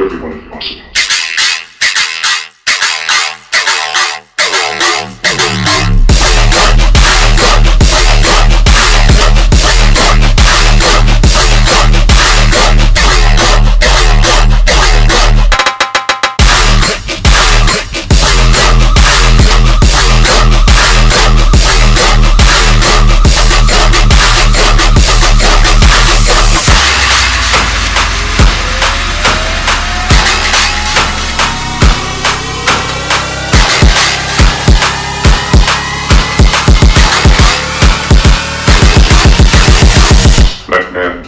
everyone. that, that